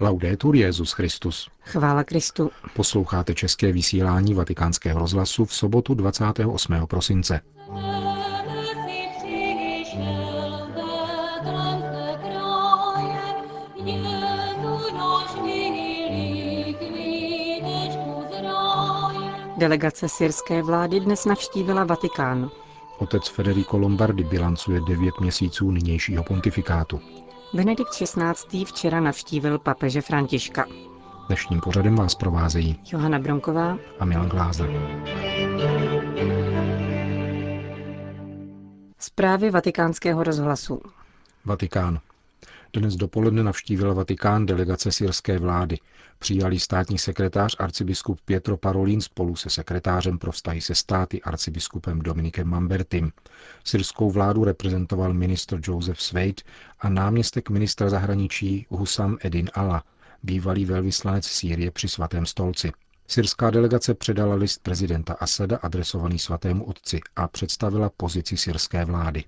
Laudetur Jezus Christus. Chvála Kristu. Posloucháte české vysílání Vatikánského rozhlasu v sobotu 28. prosince. Delegace syrské vlády dnes navštívila Vatikán. Otec Federico Lombardi bilancuje devět měsíců nynějšího pontifikátu. Benedikt XVI. včera navštívil papeže Františka. Dnešním pořadem vás provázejí Johana Bronková a Milan Glázer. Zprávy vatikánského rozhlasu. Vatikán. Dnes dopoledne navštívila Vatikán delegace syrské vlády. Přijali státní sekretář arcibiskup Pietro Parolin spolu se sekretářem pro vztahy se státy arcibiskupem Dominikem Mambertim. Syrskou vládu reprezentoval ministr Joseph Svejt a náměstek ministra zahraničí Husam Edin Allah, bývalý velvyslanec Sýrie při svatém stolci. Syrská delegace předala list prezidenta Asada adresovaný svatému otci a představila pozici syrské vlády.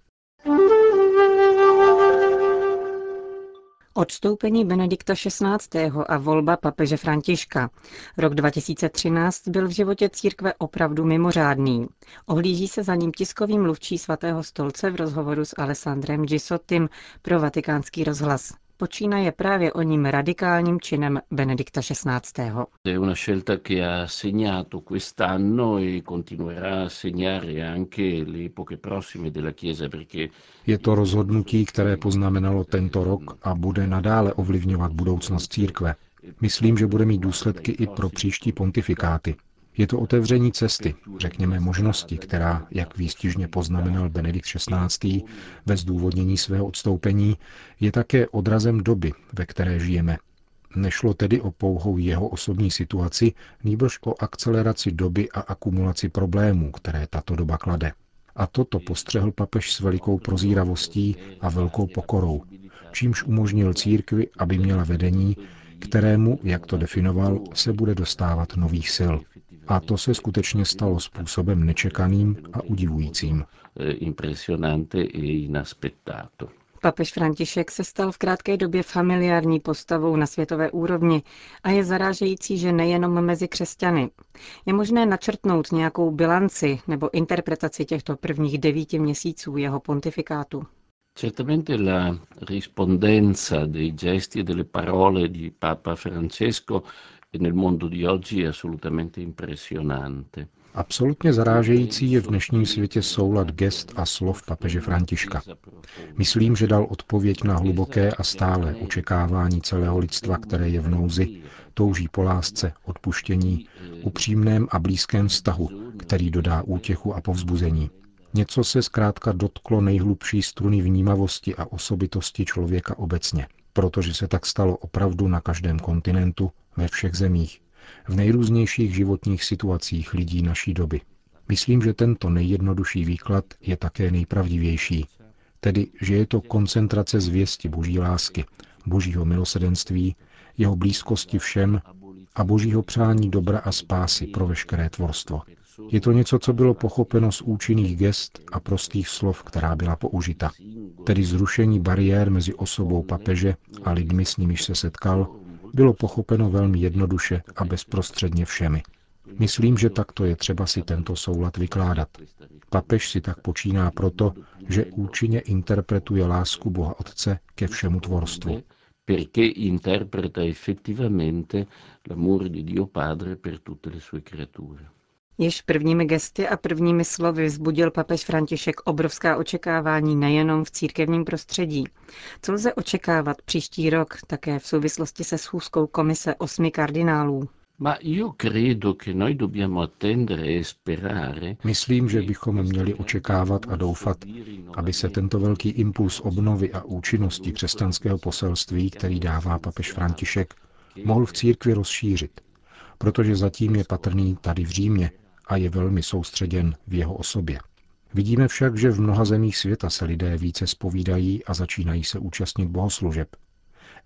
Odstoupení Benedikta XVI. a volba papeže Františka. Rok 2013 byl v životě církve opravdu mimořádný. Ohlíží se za ním tiskový mluvčí svatého stolce v rozhovoru s Alessandrem Gisottim pro vatikánský rozhlas počínaje právě o ním radikálním činem Benedikta XVI. Je una scelta che ha segnato quest'anno e continuerà a segnare anche le epoche prossime della Chiesa perché Je to rozhodnutí, které poznamenalo tento rok a bude nadále ovlivňovat budoucnost církve. Myslím, že bude mít důsledky i pro příští pontifikáty. Je to otevření cesty, řekněme možnosti, která, jak výstižně poznamenal Benedikt XVI. ve zdůvodnění svého odstoupení, je také odrazem doby, ve které žijeme. Nešlo tedy o pouhou jeho osobní situaci, nýbrž o akceleraci doby a akumulaci problémů, které tato doba klade. A toto postřehl papež s velikou prozíravostí a velkou pokorou, čímž umožnil církvi, aby měla vedení, kterému, jak to definoval, se bude dostávat nových sil. A to se skutečně stalo způsobem nečekaným a udivujícím. e Papež František se stal v krátké době familiární postavou na světové úrovni a je zarážející, že nejenom mezi křesťany. Je možné načrtnout nějakou bilanci nebo interpretaci těchto prvních devíti měsíců jeho pontifikátu. Certamente la rispondenza dei gesti e delle parole di Papa Francesco nel mondo di oggi è assolutamente impressionante. Absolutně zarážející je v dnešním světě soulad gest a slov papeže Františka. Myslím, že dal odpověď na hluboké a stále očekávání celého lidstva, které je v nouzi, touží po lásce, odpuštění, upřímném a blízkém vztahu, který dodá útěchu a povzbuzení. Něco se zkrátka dotklo nejhlubší struny vnímavosti a osobitosti člověka obecně, protože se tak stalo opravdu na každém kontinentu, ve všech zemích, v nejrůznějších životních situacích lidí naší doby. Myslím, že tento nejjednodušší výklad je také nejpravdivější, tedy, že je to koncentrace zvěsti boží lásky, božího milosedenství, jeho blízkosti všem a božího přání dobra a spásy pro veškeré tvorstvo. Je to něco, co bylo pochopeno z účinných gest a prostých slov, která byla použita, tedy zrušení bariér mezi osobou papeže a lidmi, s nimiž se setkal, bylo pochopeno velmi jednoduše a bezprostředně všemi. Myslím, že takto je třeba si tento soulad vykládat. Papež si tak počíná proto, že účinně interpretuje lásku Boha Otce ke všemu tvorstvu. interpreta effettivamente l'amore di Dio Padre per tutte le sue creature. Již prvními gesty a prvními slovy vzbudil papež František obrovská očekávání nejenom v církevním prostředí. Co lze očekávat příští rok také v souvislosti se schůzkou komise osmi kardinálů? E Myslím, že bychom měli očekávat a doufat, aby se tento velký impuls obnovy a účinnosti křesťanského poselství, který dává papež František, mohl v církvi rozšířit, protože zatím je patrný tady v Římě a je velmi soustředěn v jeho osobě. Vidíme však, že v mnoha zemích světa se lidé více spovídají a začínají se účastnit bohoslužeb.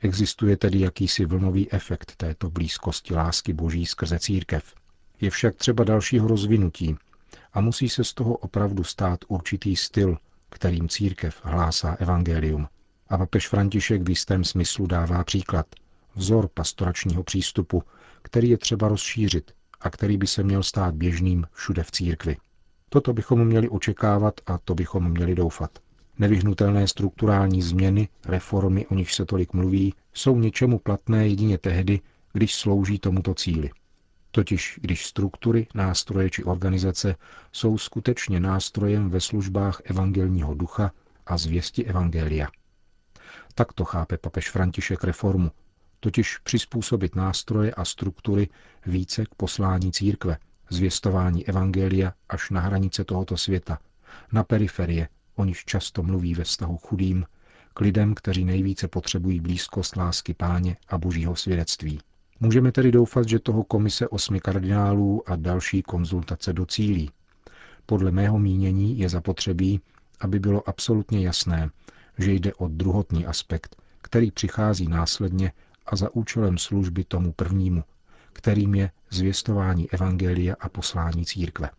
Existuje tedy jakýsi vlnový efekt této blízkosti lásky boží skrze církev. Je však třeba dalšího rozvinutí a musí se z toho opravdu stát určitý styl, kterým církev hlásá evangelium. A papež František v jistém smyslu dává příklad. vzor pastoračního přístupu, který je třeba rozšířit a který by se měl stát běžným všude v církvi. Toto bychom měli očekávat a to bychom měli doufat. Nevyhnutelné strukturální změny, reformy, o nich se tolik mluví, jsou něčemu platné jedině tehdy, když slouží tomuto cíli. Totiž když struktury, nástroje či organizace jsou skutečně nástrojem ve službách evangelního ducha a zvěsti evangelia. Tak to chápe papež František reformu, totiž přizpůsobit nástroje a struktury více k poslání církve, zvěstování evangelia až na hranice tohoto světa, na periferie, o níž často mluví ve vztahu chudým, k lidem, kteří nejvíce potřebují blízkost lásky páně a božího svědectví. Můžeme tedy doufat, že toho komise osmi kardinálů a další konzultace docílí. Podle mého mínění je zapotřebí, aby bylo absolutně jasné, že jde o druhotný aspekt, který přichází následně a za účelem služby tomu prvnímu, kterým je zvěstování evangelia a poslání církve.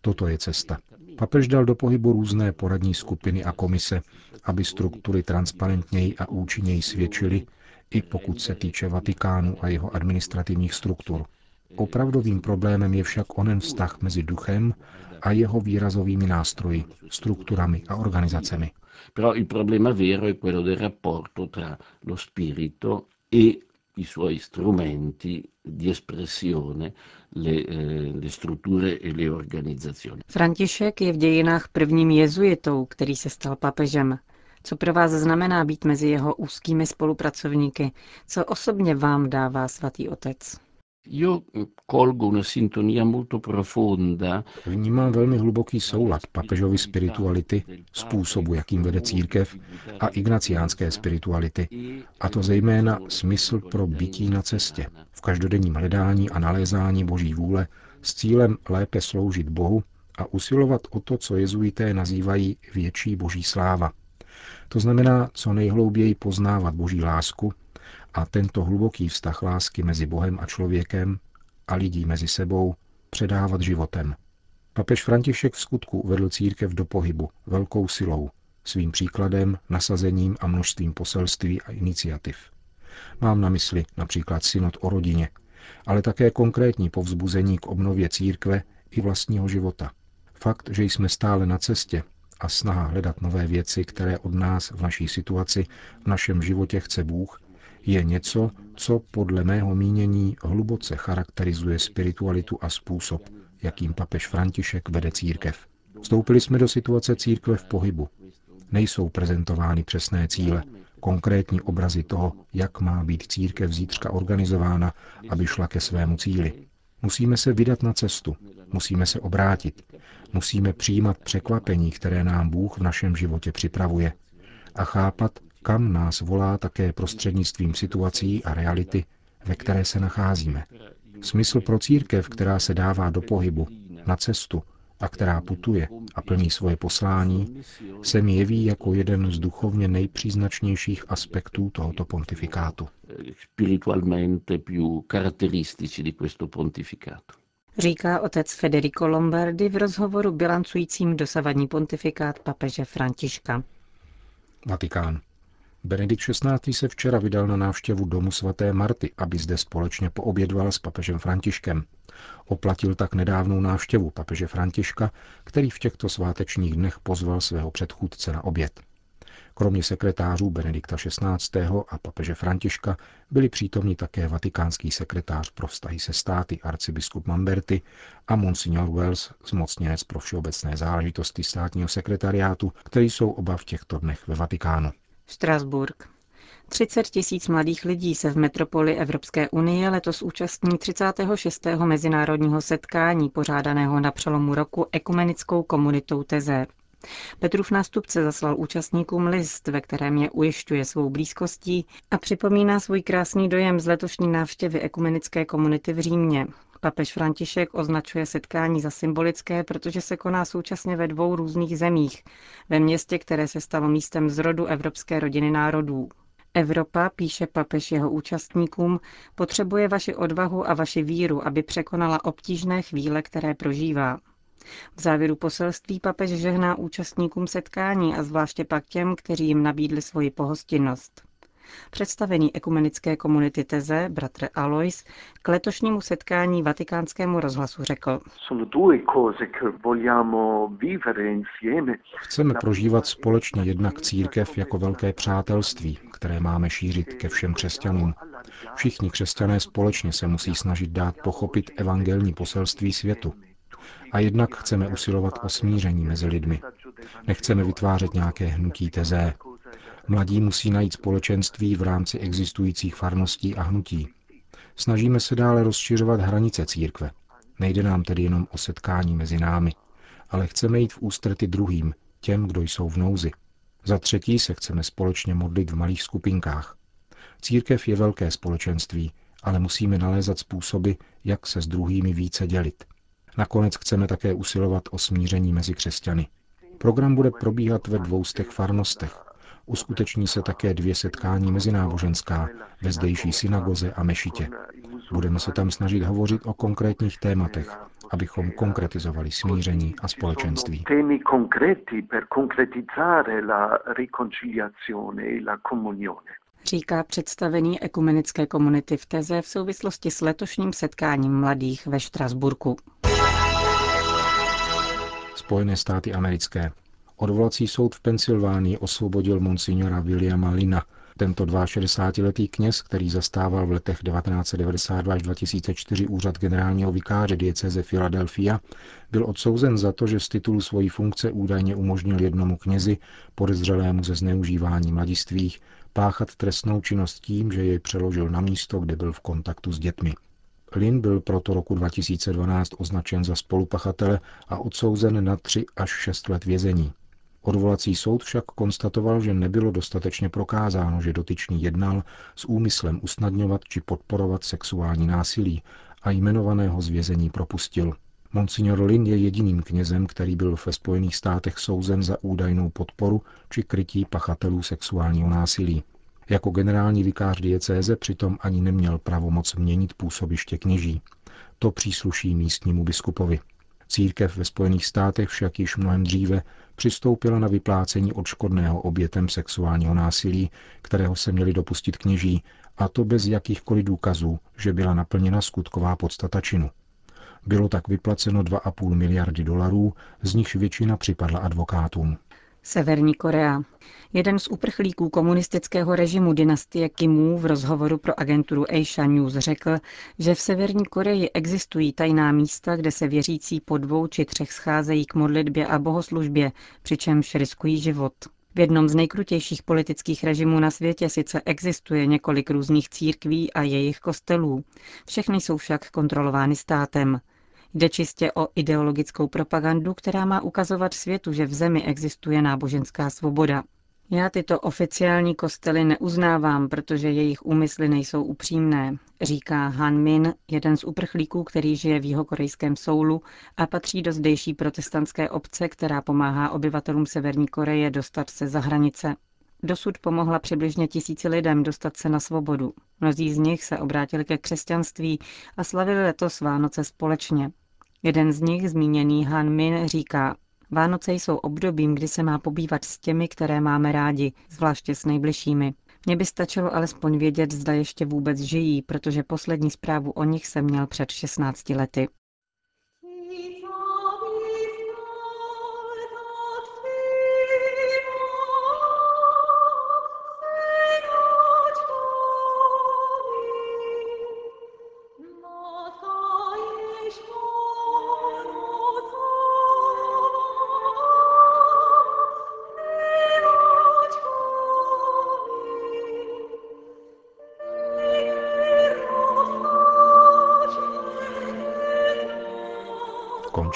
Toto je cesta. Papež dal do pohybu různé poradní skupiny a komise, aby struktury transparentněji a účinněji svědčily, i pokud se týče Vatikánu a jeho administrativních struktur. Opravdovým problémem je však onen vztah mezi duchem a jeho výrazovými nástroji, strukturami a organizacemi. Però il problema vero è quello del rapporto tra lo spirito e i suoi strumenti di espressione, le, eh, le strutture e le organizzazioni. František je v dějinách prvním jezuitou, který se stal papežem. Co pro vás znamená být mezi jeho úzkými spolupracovníky? Co osobně vám dává svatý otec? Vnímám velmi hluboký soulad papežovy spirituality, způsobu, jakým vede církev, a ignaciánské spirituality, a to zejména smysl pro bytí na cestě, v každodenním hledání a nalézání boží vůle s cílem lépe sloužit Bohu a usilovat o to, co jezuité nazývají větší boží sláva. To znamená co nejhlouběji poznávat boží lásku a tento hluboký vztah lásky mezi Bohem a člověkem a lidí mezi sebou předávat životem. Papež František v skutku uvedl církev do pohybu velkou silou, svým příkladem, nasazením a množstvím poselství a iniciativ. Mám na mysli například synod o rodině, ale také konkrétní povzbuzení k obnově církve i vlastního života. Fakt, že jsme stále na cestě a snaha hledat nové věci, které od nás v naší situaci, v našem životě chce Bůh, je něco, co podle mého mínění hluboce charakterizuje spiritualitu a způsob, jakým papež František vede církev. Vstoupili jsme do situace církve v pohybu. Nejsou prezentovány přesné cíle, konkrétní obrazy toho, jak má být církev zítřka organizována, aby šla ke svému cíli. Musíme se vydat na cestu, musíme se obrátit, musíme přijímat překvapení, které nám Bůh v našem životě připravuje a chápat, kam nás volá také prostřednictvím situací a reality, ve které se nacházíme. Smysl pro církev, která se dává do pohybu, na cestu a která putuje a plní svoje poslání, se mi jeví jako jeden z duchovně nejpříznačnějších aspektů tohoto pontifikátu. Říká otec Federico Lombardi v rozhovoru bilancujícím dosavadní pontifikát papeže Františka. Vatikán. Benedikt XVI. se včera vydal na návštěvu domu svaté Marty, aby zde společně poobědval s papežem Františkem. Oplatil tak nedávnou návštěvu papeže Františka, který v těchto svátečních dnech pozval svého předchůdce na oběd. Kromě sekretářů Benedikta XVI. a papeže Františka byli přítomni také vatikánský sekretář pro vztahy se státy arcibiskup Mamberty a monsignor Wells, zmocněnec pro všeobecné záležitosti státního sekretariátu, který jsou oba v těchto dnech ve Vatikánu. Strasburg. 30 tisíc mladých lidí se v metropoli Evropské unie letos účastní 36. mezinárodního setkání pořádaného na přelomu roku ekumenickou komunitou Teze. Petrův nástupce zaslal účastníkům list, ve kterém je ujišťuje svou blízkostí a připomíná svůj krásný dojem z letošní návštěvy ekumenické komunity v Římě. Papež František označuje setkání za symbolické, protože se koná současně ve dvou různých zemích, ve městě, které se stalo místem zrodu evropské rodiny národů. Evropa, píše papež jeho účastníkům, potřebuje vaši odvahu a vaši víru, aby překonala obtížné chvíle, které prožívá. V závěru poselství papež žehná účastníkům setkání a zvláště pak těm, kteří jim nabídli svoji pohostinnost. Představený ekumenické komunity Teze, bratr Alois, k letošnímu setkání vatikánskému rozhlasu řekl. Chceme prožívat společně jednak církev jako velké přátelství, které máme šířit ke všem křesťanům. Všichni křesťané společně se musí snažit dát pochopit evangelní poselství světu. A jednak chceme usilovat o smíření mezi lidmi. Nechceme vytvářet nějaké hnutí tezé. Mladí musí najít společenství v rámci existujících farností a hnutí. Snažíme se dále rozšiřovat hranice církve. Nejde nám tedy jenom o setkání mezi námi, ale chceme jít v ústrety druhým, těm, kdo jsou v nouzi. Za třetí se chceme společně modlit v malých skupinkách. Církev je velké společenství, ale musíme nalézat způsoby, jak se s druhými více dělit. Nakonec chceme také usilovat o smíření mezi křesťany. Program bude probíhat ve dvoustech farnostech. Uskuteční se také dvě setkání mezináboženská ve zdejší synagoze a mešitě. Budeme se tam snažit hovořit o konkrétních tématech, abychom konkretizovali smíření a společenství. Říká představený ekumenické komunity v Teze v souvislosti s letošním setkáním mladých ve Štrasburku. Spojené státy americké. Odvolací soud v Pensylvánii osvobodil monsignora Williama Lina. Tento 62-letý kněz, který zastával v letech 1992 až 2004 úřad generálního vikáře dieceze Philadelphia, byl odsouzen za to, že z titulu svojí funkce údajně umožnil jednomu knězi, podezřelému ze zneužívání mladistvých, páchat trestnou činnost tím, že jej přeložil na místo, kde byl v kontaktu s dětmi. Lin byl proto roku 2012 označen za spolupachatele a odsouzen na 3 až 6 let vězení. Odvolací soud však konstatoval, že nebylo dostatečně prokázáno, že dotyčný jednal s úmyslem usnadňovat či podporovat sexuální násilí a jmenovaného z vězení propustil. Monsignor Lin je jediným knězem, který byl ve Spojených státech souzen za údajnou podporu či krytí pachatelů sexuálního násilí. Jako generální vikář diecéze přitom ani neměl pravomoc měnit působiště kněží. To přísluší místnímu biskupovi. Církev ve Spojených státech však již mnohem dříve přistoupila na vyplácení odškodného obětem sexuálního násilí, kterého se měli dopustit kněží, a to bez jakýchkoliv důkazů, že byla naplněna skutková podstata činu. Bylo tak vyplaceno 2,5 miliardy dolarů, z nichž většina připadla advokátům. Severní Korea. Jeden z uprchlíků komunistického režimu dynastie Kimů v rozhovoru pro agenturu Asia News řekl, že v Severní Koreji existují tajná místa, kde se věřící po dvou či třech scházejí k modlitbě a bohoslužbě, přičemž riskují život. V jednom z nejkrutějších politických režimů na světě sice existuje několik různých církví a jejich kostelů. Všechny jsou však kontrolovány státem. Jde čistě o ideologickou propagandu, která má ukazovat světu, že v zemi existuje náboženská svoboda. Já tyto oficiální kostely neuznávám, protože jejich úmysly nejsou upřímné, říká Han Min, jeden z uprchlíků, který žije v jihokorejském Soulu a patří do zdejší protestantské obce, která pomáhá obyvatelům Severní Koreje dostat se za hranice. Dosud pomohla přibližně tisíci lidem dostat se na svobodu. Mnozí z nich se obrátili ke křesťanství a slavili letos Vánoce společně. Jeden z nich, zmíněný Han Min, říká, Vánoce jsou obdobím, kdy se má pobývat s těmi, které máme rádi, zvláště s nejbližšími. Mně by stačilo alespoň vědět, zda ještě vůbec žijí, protože poslední zprávu o nich jsem měl před 16 lety.